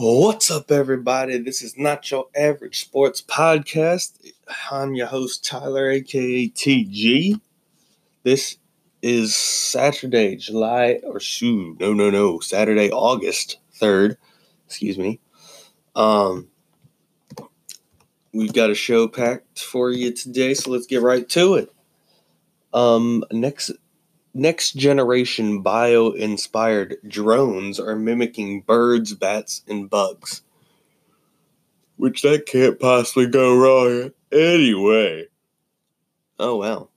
What's up, everybody? This is not your average sports podcast. I'm your host, Tyler, aka TG. This is Saturday, July, or shoot, no, no, no, Saturday, August 3rd. Excuse me. Um, we've got a show packed for you today, so let's get right to it. Um, next next generation bio inspired drones are mimicking birds, bats, and bugs. Which that can't possibly go wrong anyway. Oh wow.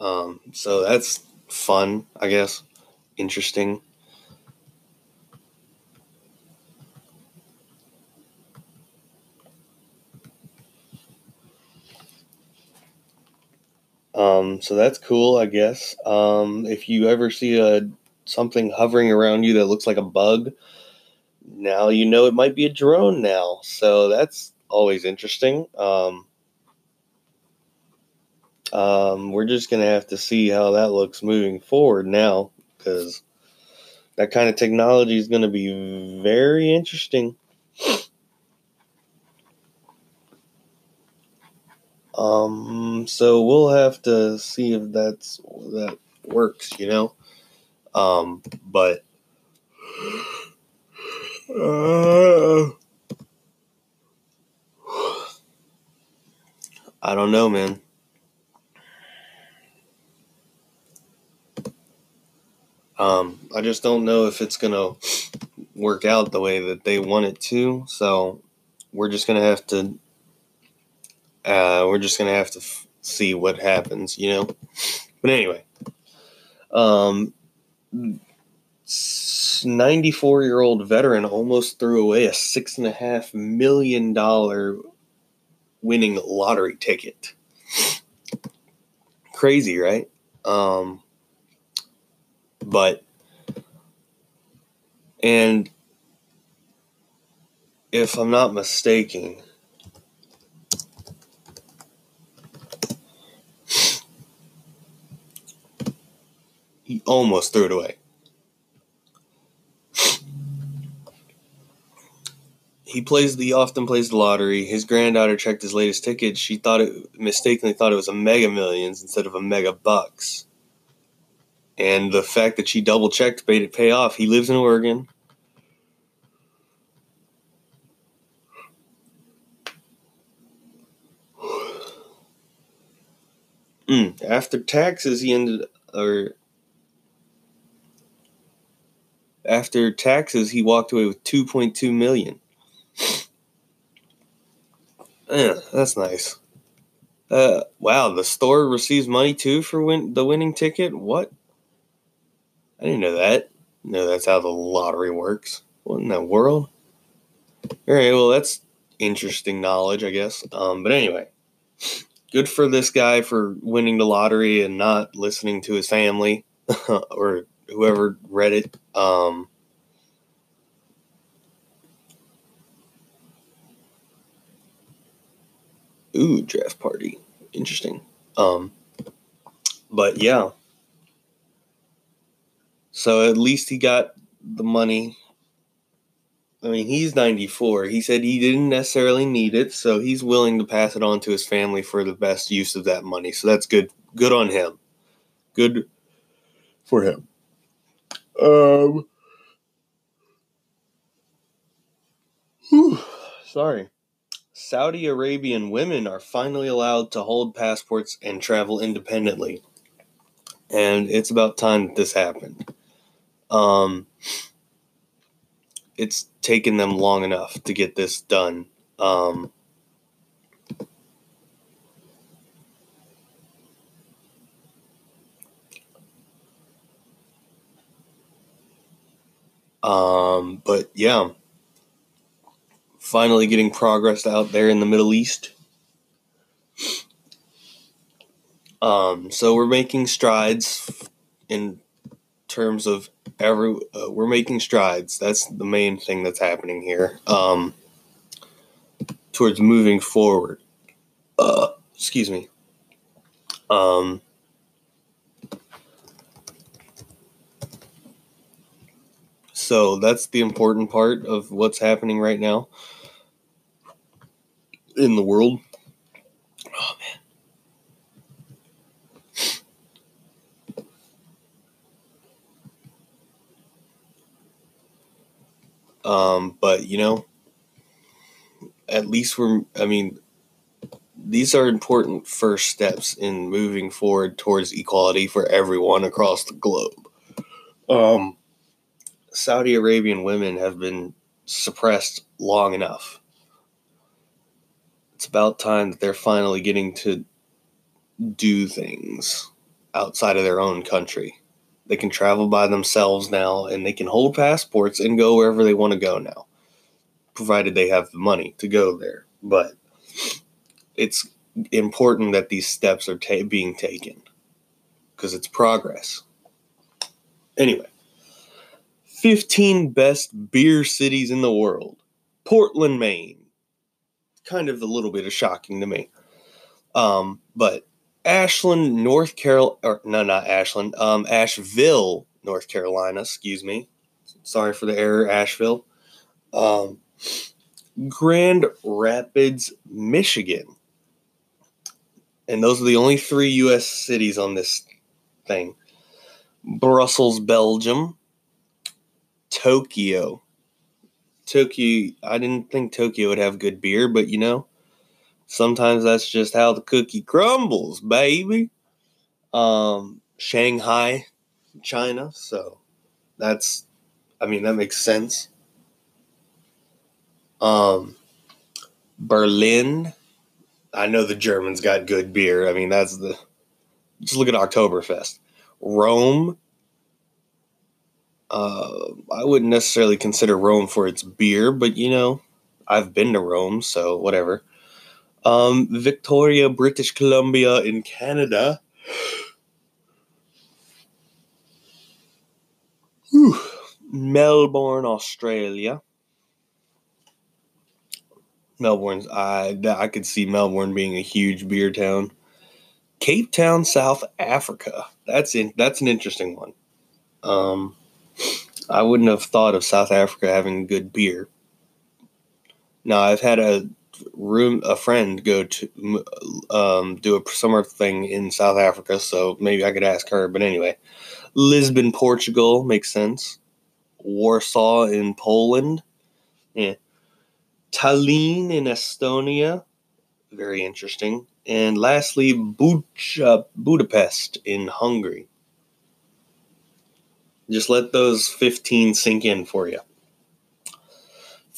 Um, so that's fun, I guess. Interesting. Um, so that's cool, I guess. Um, if you ever see a something hovering around you that looks like a bug, now you know it might be a drone now. So that's always interesting. Um, um, we're just gonna have to see how that looks moving forward now, because that kind of technology is gonna be very interesting. Um, so we'll have to see if that's that works, you know. Um, but uh, I don't know, man. Um, I just don't know if it's gonna work out the way that they want it to. So we're just gonna have to uh, we're just gonna have to f- see what happens, you know. But anyway, um, ninety-four-year-old veteran almost threw away a six and a half million dollar winning lottery ticket. Crazy, right? Um, but and if I'm not mistaken He almost threw it away. He plays the often plays the lottery. His granddaughter checked his latest ticket. She thought it mistakenly thought it was a Mega Millions instead of a Mega Bucks. And the fact that she double checked made it pay off. He lives in Oregon. Mm, after taxes, he ended or after taxes, he walked away with 2.2 million. Yeah, that's nice. Uh, wow, the store receives money too for win- the winning ticket. What? I didn't know that. No, that's how the lottery works. What in the world? All right, well, that's interesting knowledge, I guess. Um, but anyway, good for this guy for winning the lottery and not listening to his family or whoever read it. Um, ooh, draft party. Interesting. Um, but yeah. So at least he got the money. I mean, he's 94. He said he didn't necessarily need it, so he's willing to pass it on to his family for the best use of that money. So that's good. Good on him. Good for him. Um. Whew, sorry. Saudi Arabian women are finally allowed to hold passports and travel independently. And it's about time that this happened. Um, it's taken them long enough to get this done. Um, um, but yeah, finally getting progress out there in the Middle East. Um, so we're making strides in terms of every. Uh, we're making strides. That's the main thing that's happening here. Um, towards moving forward. Uh, excuse me. Um, So that's the important part of what's happening right now in the world. Oh man. Um, but you know, at least we're, I mean, these are important first steps in moving forward towards equality for everyone across the globe. Um, Saudi Arabian women have been suppressed long enough. It's about time that they're finally getting to do things outside of their own country. They can travel by themselves now and they can hold passports and go wherever they want to go now, provided they have the money to go there. But it's important that these steps are ta- being taken because it's progress. Anyway, 15 best beer cities in the world. Portland, Maine. Kind of a little bit of shocking to me. Um, but Ashland, North Carolina, or no, not Ashland, um, Asheville, North Carolina, excuse me. Sorry for the error, Asheville. Um, Grand Rapids, Michigan. And those are the only three U.S. cities on this thing. Brussels, Belgium. Tokyo. Tokyo, I didn't think Tokyo would have good beer, but you know, Sometimes that's just how the cookie crumbles, baby. Um, Shanghai, China. So that's, I mean, that makes sense. Um, Berlin. I know the Germans got good beer. I mean, that's the. Just look at Oktoberfest. Rome. Uh, I wouldn't necessarily consider Rome for its beer, but you know, I've been to Rome, so whatever. Um, Victoria, British Columbia in Canada. Melbourne, Australia. Melbourne's I I could see Melbourne being a huge beer town. Cape Town, South Africa. That's in that's an interesting one. Um, I wouldn't have thought of South Africa having good beer. Now I've had a room a friend go to um, do a summer thing in South Africa, so maybe I could ask her. But anyway, Lisbon, Portugal makes sense. Warsaw in Poland, yeah. Tallinn in Estonia, very interesting. And lastly, Budapest in Hungary. Just let those 15 sink in for you.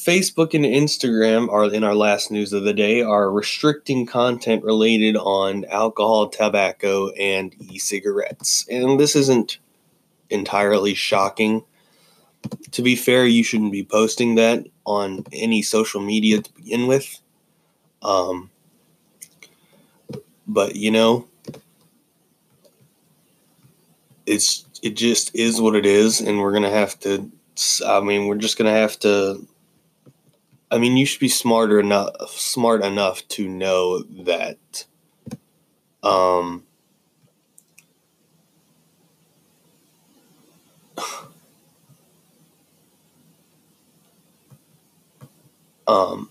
Facebook and Instagram are in our last news of the day are restricting content related on alcohol, tobacco, and e-cigarettes. And this isn't entirely shocking. To be fair, you shouldn't be posting that on any social media to begin with. Um, but you know, it's it just is what it is, and we're gonna have to. I mean, we're just gonna have to I mean, you should be smarter enough, smart enough to know that, um, um,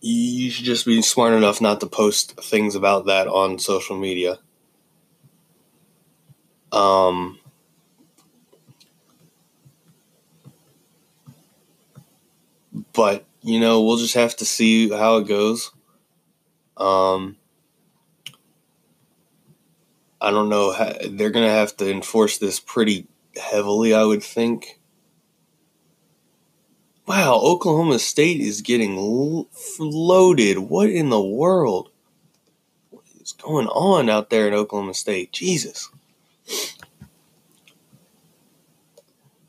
you should just be smart enough not to post things about that on social media. Um, but you know we'll just have to see how it goes. Um, I don't know. How, they're gonna have to enforce this pretty heavily, I would think. Wow, Oklahoma State is getting loaded. What in the world? What is going on out there in Oklahoma State? Jesus.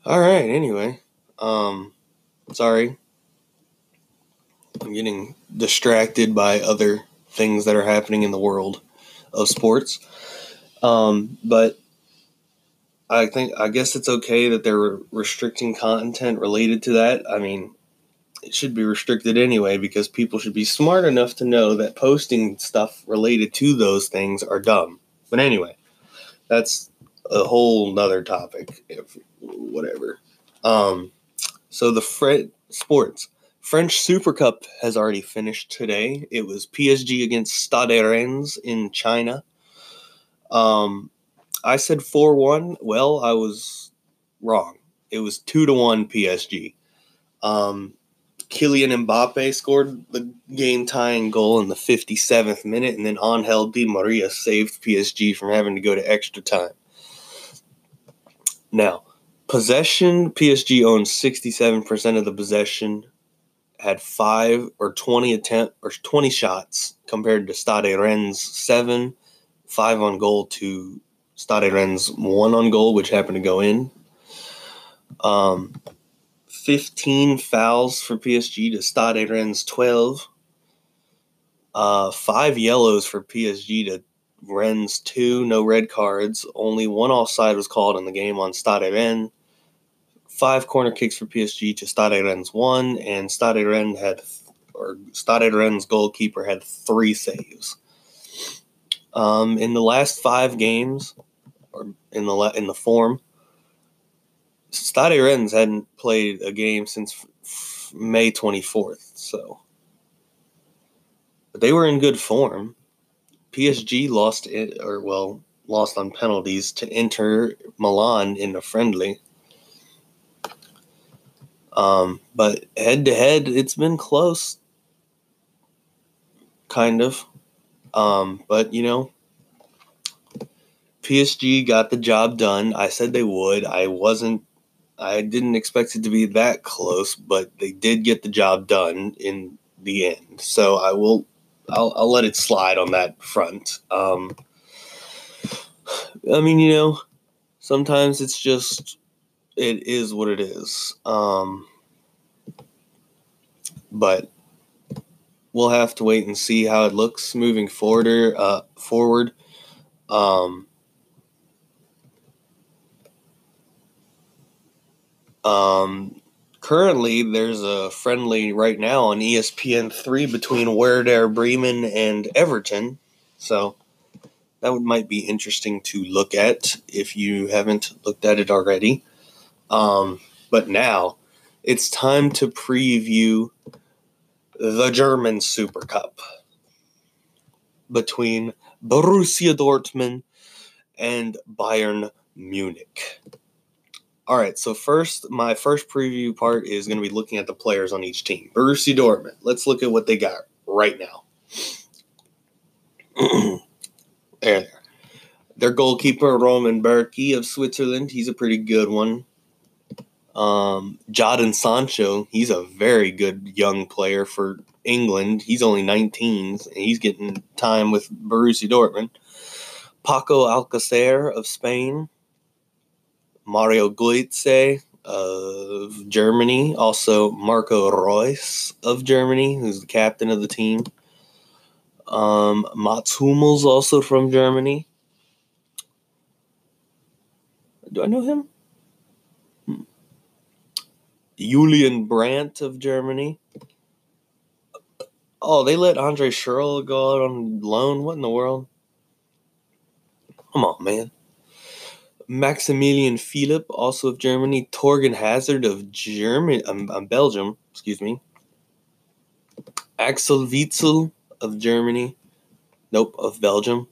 All right, anyway. Um sorry. I'm getting distracted by other things that are happening in the world of sports. Um, but I think I guess it's okay that they're restricting content related to that. I mean, it should be restricted anyway because people should be smart enough to know that posting stuff related to those things are dumb. But anyway, that's a whole nother topic. If, whatever. Um, so the Fred sports French Super Cup has already finished today. It was PSG against Stade Rennes in China. Um, I said four one. Well, I was wrong. It was two to one PSG. Um, Kylian Mbappe scored the game tying goal in the 57th minute, and then Angel Di Maria saved PSG from having to go to extra time. Now, possession, PSG owns 67% of the possession, had five or 20 attempt or 20 shots compared to Stade Rennes seven, five on goal to Stade Rennes one on goal, which happened to go in. Um, 15 fouls for PSG to Stade Rennes 12. Uh, five yellows for PSG to Rennes 2. No red cards. Only one offside was called in the game on Stade Rennes. Five corner kicks for PSG to Stade Rennes 1. And Stade Rennes had, or Stade Rennes goalkeeper had three saves. Um, in the last five games, or in the in the form, Stade Rennes hadn't played a game since May 24th, so but they were in good form. PSG lost it, or well, lost on penalties to Inter Milan in a friendly. Um, but head to head, it's been close, kind of. Um, but you know, PSG got the job done. I said they would. I wasn't I didn't expect it to be that close, but they did get the job done in the end. So I will, I'll, I'll let it slide on that front. Um, I mean, you know, sometimes it's just, it is what it is. Um, but we'll have to wait and see how it looks moving forward. Uh, forward. Um, Um, currently, there's a friendly right now on ESPN three between Werder Bremen and Everton, so that would, might be interesting to look at if you haven't looked at it already. Um, but now it's time to preview the German Super Cup between Borussia Dortmund and Bayern Munich. All right, so first, my first preview part is going to be looking at the players on each team. Borussia Dortmund. Let's look at what they got right now. there. Their goalkeeper, Roman Bürki of Switzerland, he's a pretty good one. Um, Jadon Sancho, he's a very good young player for England. He's only 19, and he's getting time with Borussia Dortmund. Paco Alcacer of Spain, Mario Götze of Germany, also Marco Reus of Germany, who's the captain of the team. Um, Mats Hummels, also from Germany. Do I know him? Hmm. Julian Brandt of Germany. Oh, they let Andre Schürrle go out on loan. What in the world? Come on, man. Maximilian Philipp, also of Germany. Thorgan Hazard of Germany, um, um, Belgium, excuse me. Axel Witsel of Germany. Nope, of Belgium.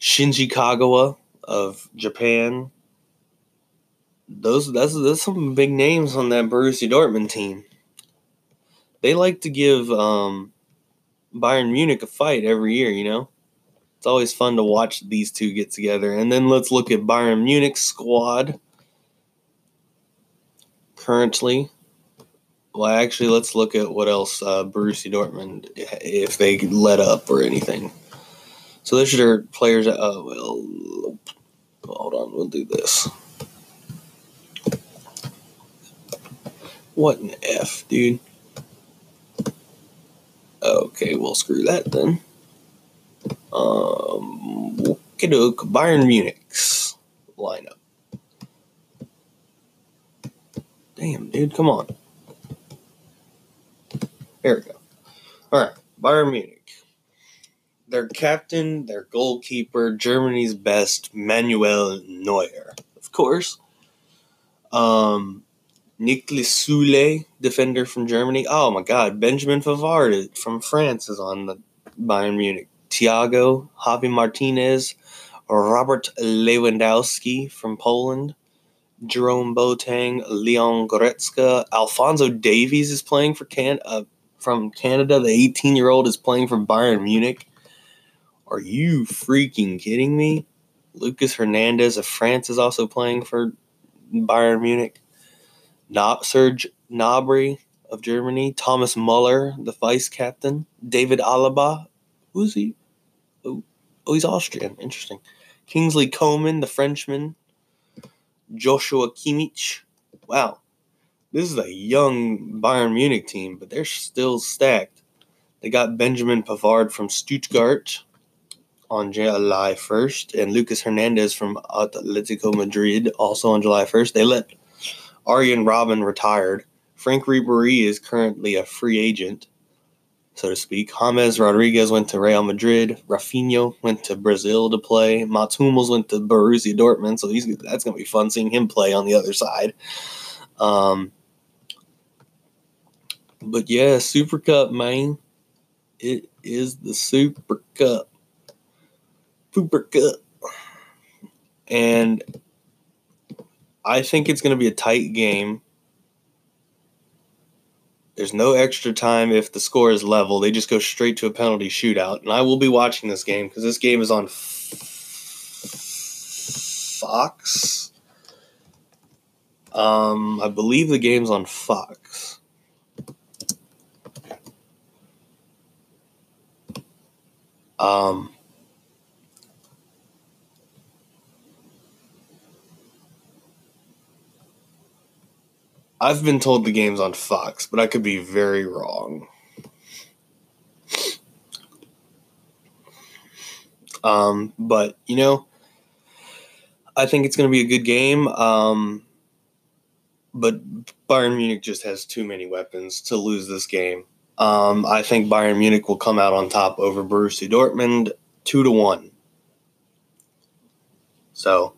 Shinji Kagawa of Japan. Those that's that's some big names on that Borussia Dortmund team. They like to give um, Bayern Munich a fight every year, you know it's always fun to watch these two get together. And then let's look at Bayern Munich squad currently. Well, actually, let's look at what else uh, Borussia Dortmund if they let up or anything. So those are players. Uh, well, hold on, we'll do this. What an F, dude. Okay, well, screw that then. Um, look Bayern Munich's lineup. Damn, dude, come on. There we go. All right, Bayern Munich. Their captain, their goalkeeper, Germany's best, Manuel Neuer, of course. Um, Niklas Süle, defender from Germany. Oh my God, Benjamin Pavard from France is on the Bayern Munich. Thiago, Javi Martinez, Robert Lewandowski from Poland, Jerome Boateng, Leon Goretzka, Alphonso Davies is playing for Can uh, from Canada. The 18 year old is playing for Bayern Munich. Are you freaking kidding me? Lucas Hernandez of France is also playing for Bayern Munich. Not Serge Gnabry of Germany. Thomas Muller, the vice captain. David Alaba. Who's he? Oh, he's Austrian. Interesting. Kingsley Coman, the Frenchman. Joshua Kimmich. Wow. This is a young Bayern Munich team, but they're still stacked. They got Benjamin Pavard from Stuttgart on July 1st, and Lucas Hernandez from Atletico Madrid also on July 1st. They let Arjen Robben retired. Frank Ribery is currently a free agent, so to speak. James Rodriguez went to Real Madrid. Rafinho went to Brazil to play. Mats Hummels went to Borussia Dortmund, so he's that's going to be fun seeing him play on the other side. Um, but yeah, Super Cup, man. It is the Super Cup. Super Cup. And I think it's going to be a tight game. There's no extra time if the score is level. They just go straight to a penalty shootout. And I will be watching this game because this game is on Fox. Um, I believe the game's on Fox. Um, I've been told the game's on Fox, but I could be very wrong. Um, but you know, I think it's going to be a good game. Um, but Bayern Munich just has too many weapons to lose this game. Um, I think Bayern Munich will come out on top over Borussia Dortmund, two to one. So,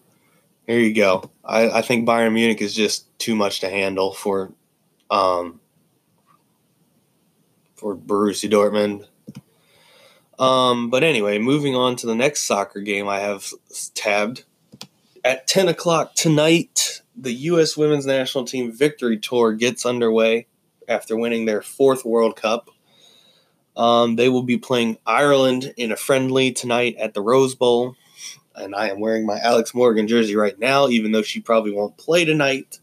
there you go. I, I think Bayern Munich is just too much to handle for um, for Borussia Dortmund. Um, but anyway, moving on to the next soccer game I have tabbed. At 10 o'clock tonight, the U.S. women's national team victory tour gets underway after winning their fourth World Cup. Um, they will be playing Ireland in a friendly tonight at the Rose Bowl. And I am wearing my Alex Morgan jersey right now, even though she probably won't play tonight.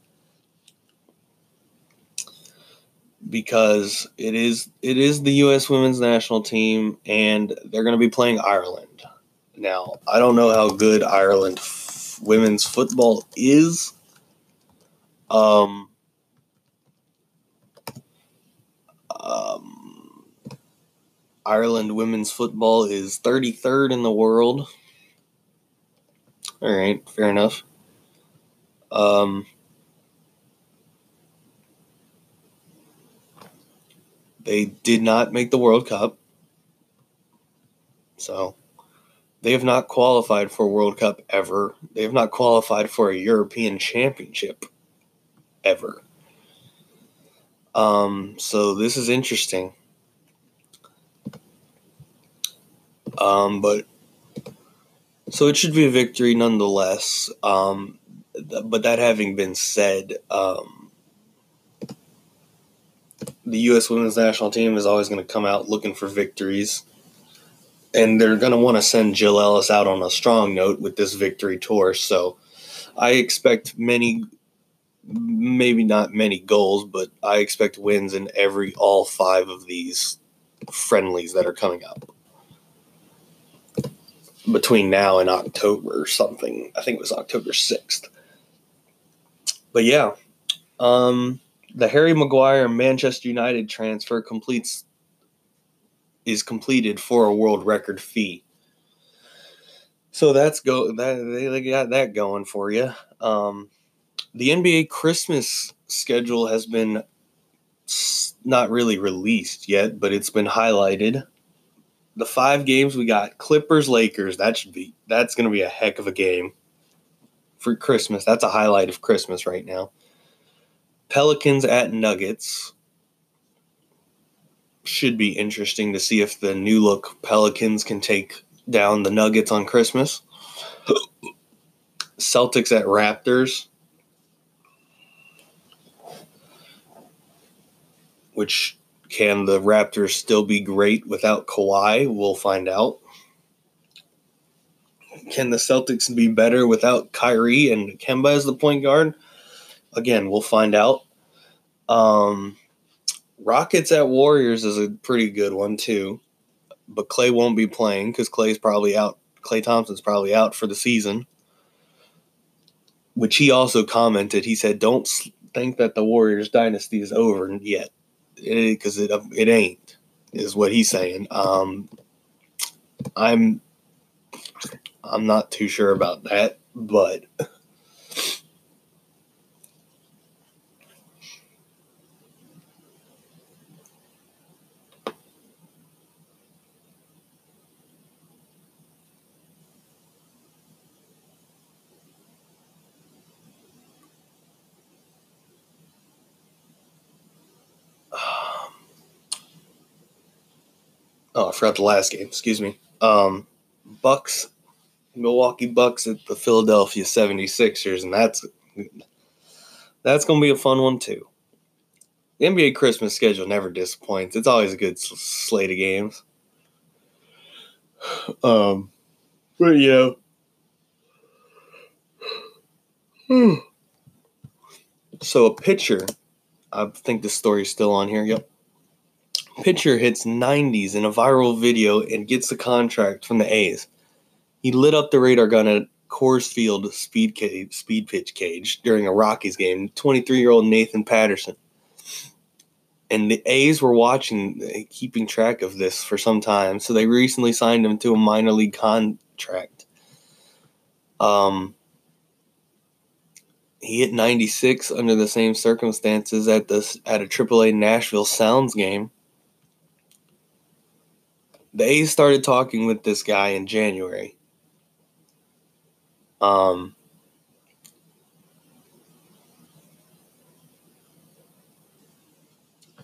because it is it is the U.S. women's national team, and they're going to be playing Ireland. Now, I don't know how good Ireland f- women's football is. Um, um, Ireland women's football is 33rd in the world. All right, fair enough. Um, They did not make the World Cup. So they have not qualified for World Cup ever. They have not qualified for a European Championship ever. Um, so this is interesting. Um, but so it should be a victory nonetheless. Um, th- but that having been said, um, the U.S. women's national team is always going to come out looking for victories. And they're going to want to send Jill Ellis out on a strong note with this victory tour. So I expect many, maybe not many goals, but I expect wins in every, all five of these friendlies that are coming up between now and October or something. I think it was October 6th. But yeah, um, the Harry Maguire Manchester United transfer completes is completed for a world record fee. So that's go that they got that going for you. Um, the NBA Christmas schedule has been not really released yet, but it's been highlighted. The five games we got Clippers Lakers. That should be that's going to be a heck of a game for Christmas. That's a highlight of Christmas right now. Pelicans at Nuggets should be interesting to see if the new look Pelicans can take down the Nuggets on Christmas. Celtics at Raptors, which can the Raptors still be great without Kawhi? We'll find out. Can the Celtics be better without Kyrie and Kemba as the point guard? Again, we'll find out. Um, Rockets at Warriors is a pretty good one too, but Klay won't be playing because Klay's probably out. Klay Thompson's probably out for the season. Which he also commented. He said, "Don't think that the Warriors dynasty is over yet, because it, it it ain't." Is what he's saying. Um, I'm I'm not too sure about that, but Oh, I forgot the last game. Excuse me. Um, Bucks, Milwaukee Bucks at the Philadelphia 76ers, and that's that's going to be a fun one too. The NBA Christmas schedule never disappoints. It's always a good slate of games. Um, but yeah. So a pitcher, I think the story's still on here. Yep pitcher hits 90s in a viral video and gets a contract from the A's. He lit up the radar gun at Coors Field speed cage, speed pitch cage during a Rockies game. 23 year old Nathan Patterson. And the A's were watching, keeping track of this for some time. So they recently signed him to a minor league contract. Um, he hit 96 under the same circumstances at the at a AAA Nashville Sounds game the A's started talking with this guy in January. Um,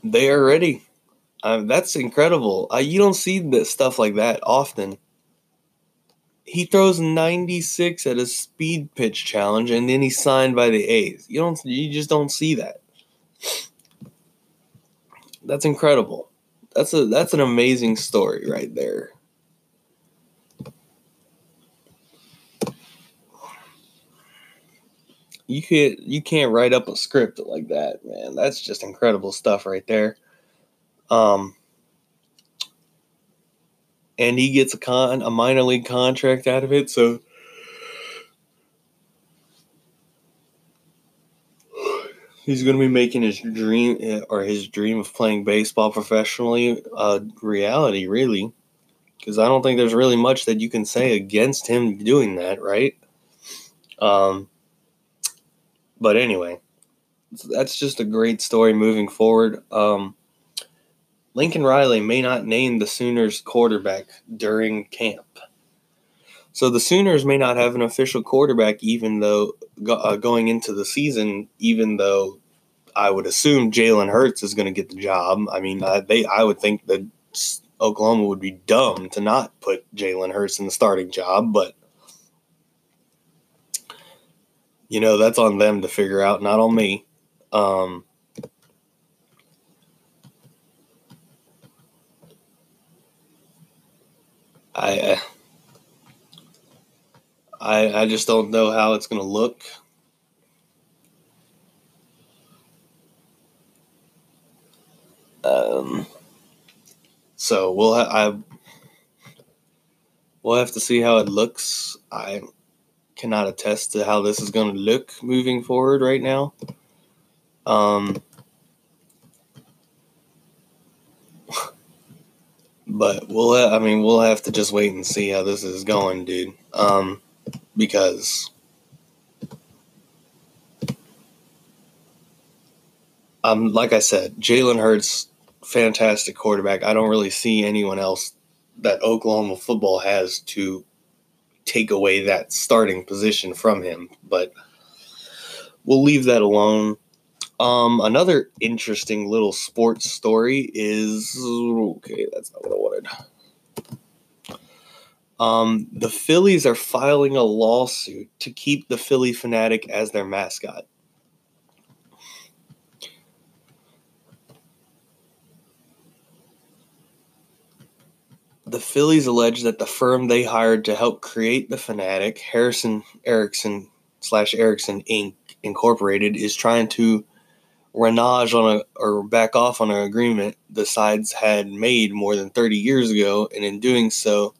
they are ready. Um, that's incredible. Uh, you don't see that stuff like that often. He throws 96 at a speed pitch challenge, and then he's signed by the A's. You don't. You just don't see that. That's incredible. That's a that's an amazing story right there. You can't you can't write up a script like that, man. That's just incredible stuff right there. Um and he gets a con a minor league contract out of it, so he's going to be making his dream eh, or his dream of playing baseball professionally a reality, really. Because I don't think there's really much that you can say against him doing that, right? Um, but anyway, that's just a great story moving forward. Um, Lincoln Riley may not name the Sooners quarterback during camp. So the Sooners may not have an official quarterback, even though uh, going into the season, even though I would assume Jalen Hurts is going to get the job. I mean, uh, they I would think that Oklahoma would be dumb to not put Jalen Hurts in the starting job, but you know that's on them to figure out, not on me. Um, I. Uh, I, I just don't know how it's going to look. Um, so we'll ha- I we'll have to see how it looks. I cannot attest to how this is going to look moving forward right now. Um, but we'll ha- I mean we'll have to just wait and see how this is going, dude. Um, because um, like I said, Jalen Hurts, fantastic quarterback. I don't really see anyone else that Oklahoma football has to take away that starting position from him. But we'll leave that alone. Um, another interesting little sports story is okay. That's not what I wanted. Um, the Phillies are filing a lawsuit to keep the Phillie Phanatic as their mascot. The Phillies allege that the firm they hired to help create the Phanatic, Harrison Erickson slash Erickson Inc. Incorporated, is trying to renege on a or back off on an agreement the sides had made more than 30 years ago, and in doing so,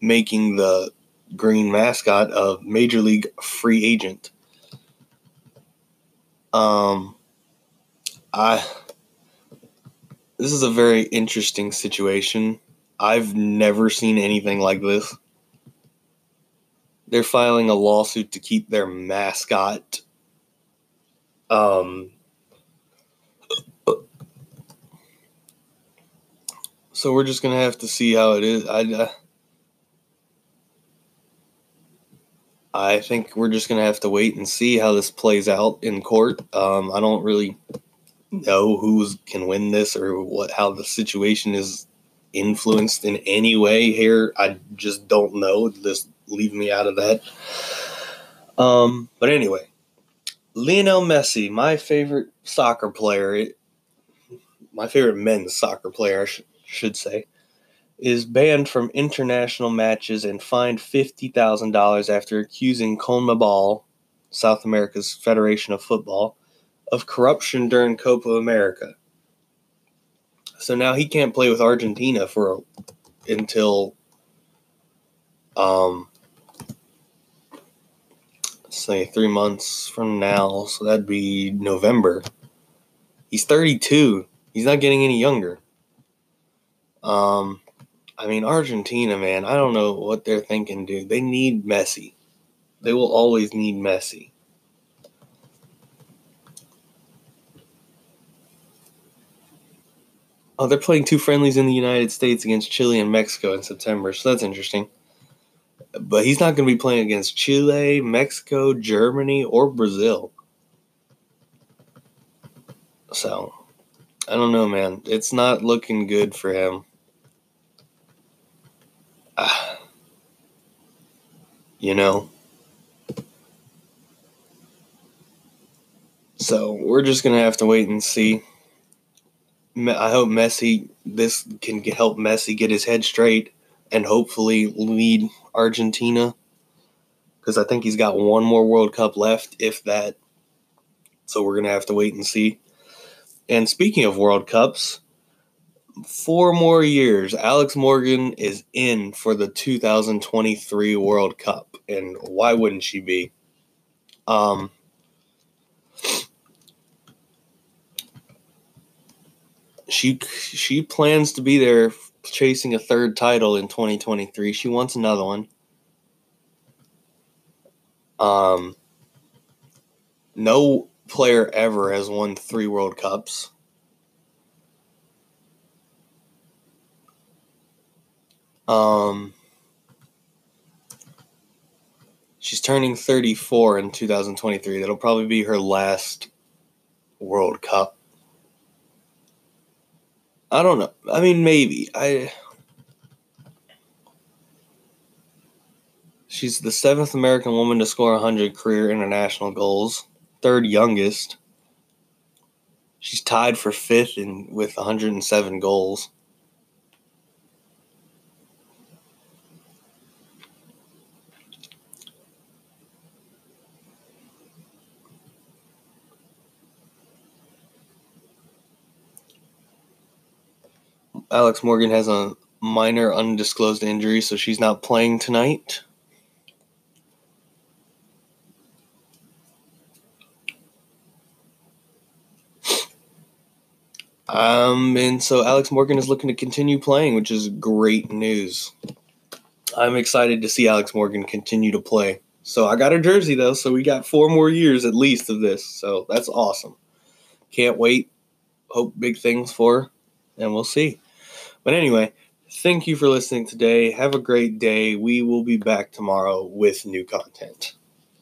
making the green mascot a major league free agent. Um, I this is a very interesting situation. I've never seen anything like this. They're filing a lawsuit to keep their mascot. Um, so we're just gonna have to see how it is. I, I think we're just gonna have to wait and see how this plays out in court. Um, I don't really know who can win this or what how the situation is influenced in any way here. I just don't know. Just leave me out of that. Um, but anyway, Lionel Messi, my favorite soccer player, my favorite men's soccer player, I sh- should say, is banned from international matches and fined $50,000 after accusing CONMEBOL, South America's Federation of Football, of corruption during Copa America. So now he can't play with Argentina for a, until um say 3 months from now, so that'd be November. He's 32. He's not getting any younger. Um I mean Argentina, man, I don't know what they're thinking, dude. They need Messi. They will always need Messi. Oh, they're playing two friendlies in the United States against Chile and Mexico in September, so that's interesting. But he's not going to be playing against Chile, Mexico, Germany, or Brazil. So, I don't know, man. It's not looking good for him. Uh, you know? So, we're just going to have to wait and see. I hope Messi this can help Messi get his head straight and hopefully lead Argentina because I think he's got one more World Cup left, if that. So we're gonna have to wait and see. And speaking of World Cups, four more years, Alex Morgan is in for the 2023 World Cup, and why wouldn't she be? Um, she she plans to be there chasing a third title in 2023. She wants another one. Um no player ever has won 3 World Cups. Um She's turning 34 in 2023. That'll probably be her last World Cup. I don't know. I mean, maybe. I. She's the seventh American woman to score 100 career international goals, third youngest. She's tied for fifth in with 107 goals. Alex Morgan has a minor undisclosed injury, so she's not playing tonight. Um, and so Alex Morgan is looking to continue playing, which is great news. I'm excited to see Alex Morgan continue to play. So I got a jersey though, so we got four more years at least of this. So that's awesome. Can't wait. Hope big things for her, and we'll see. But anyway, thank you for listening today. Have a great day. We will be back tomorrow with new content.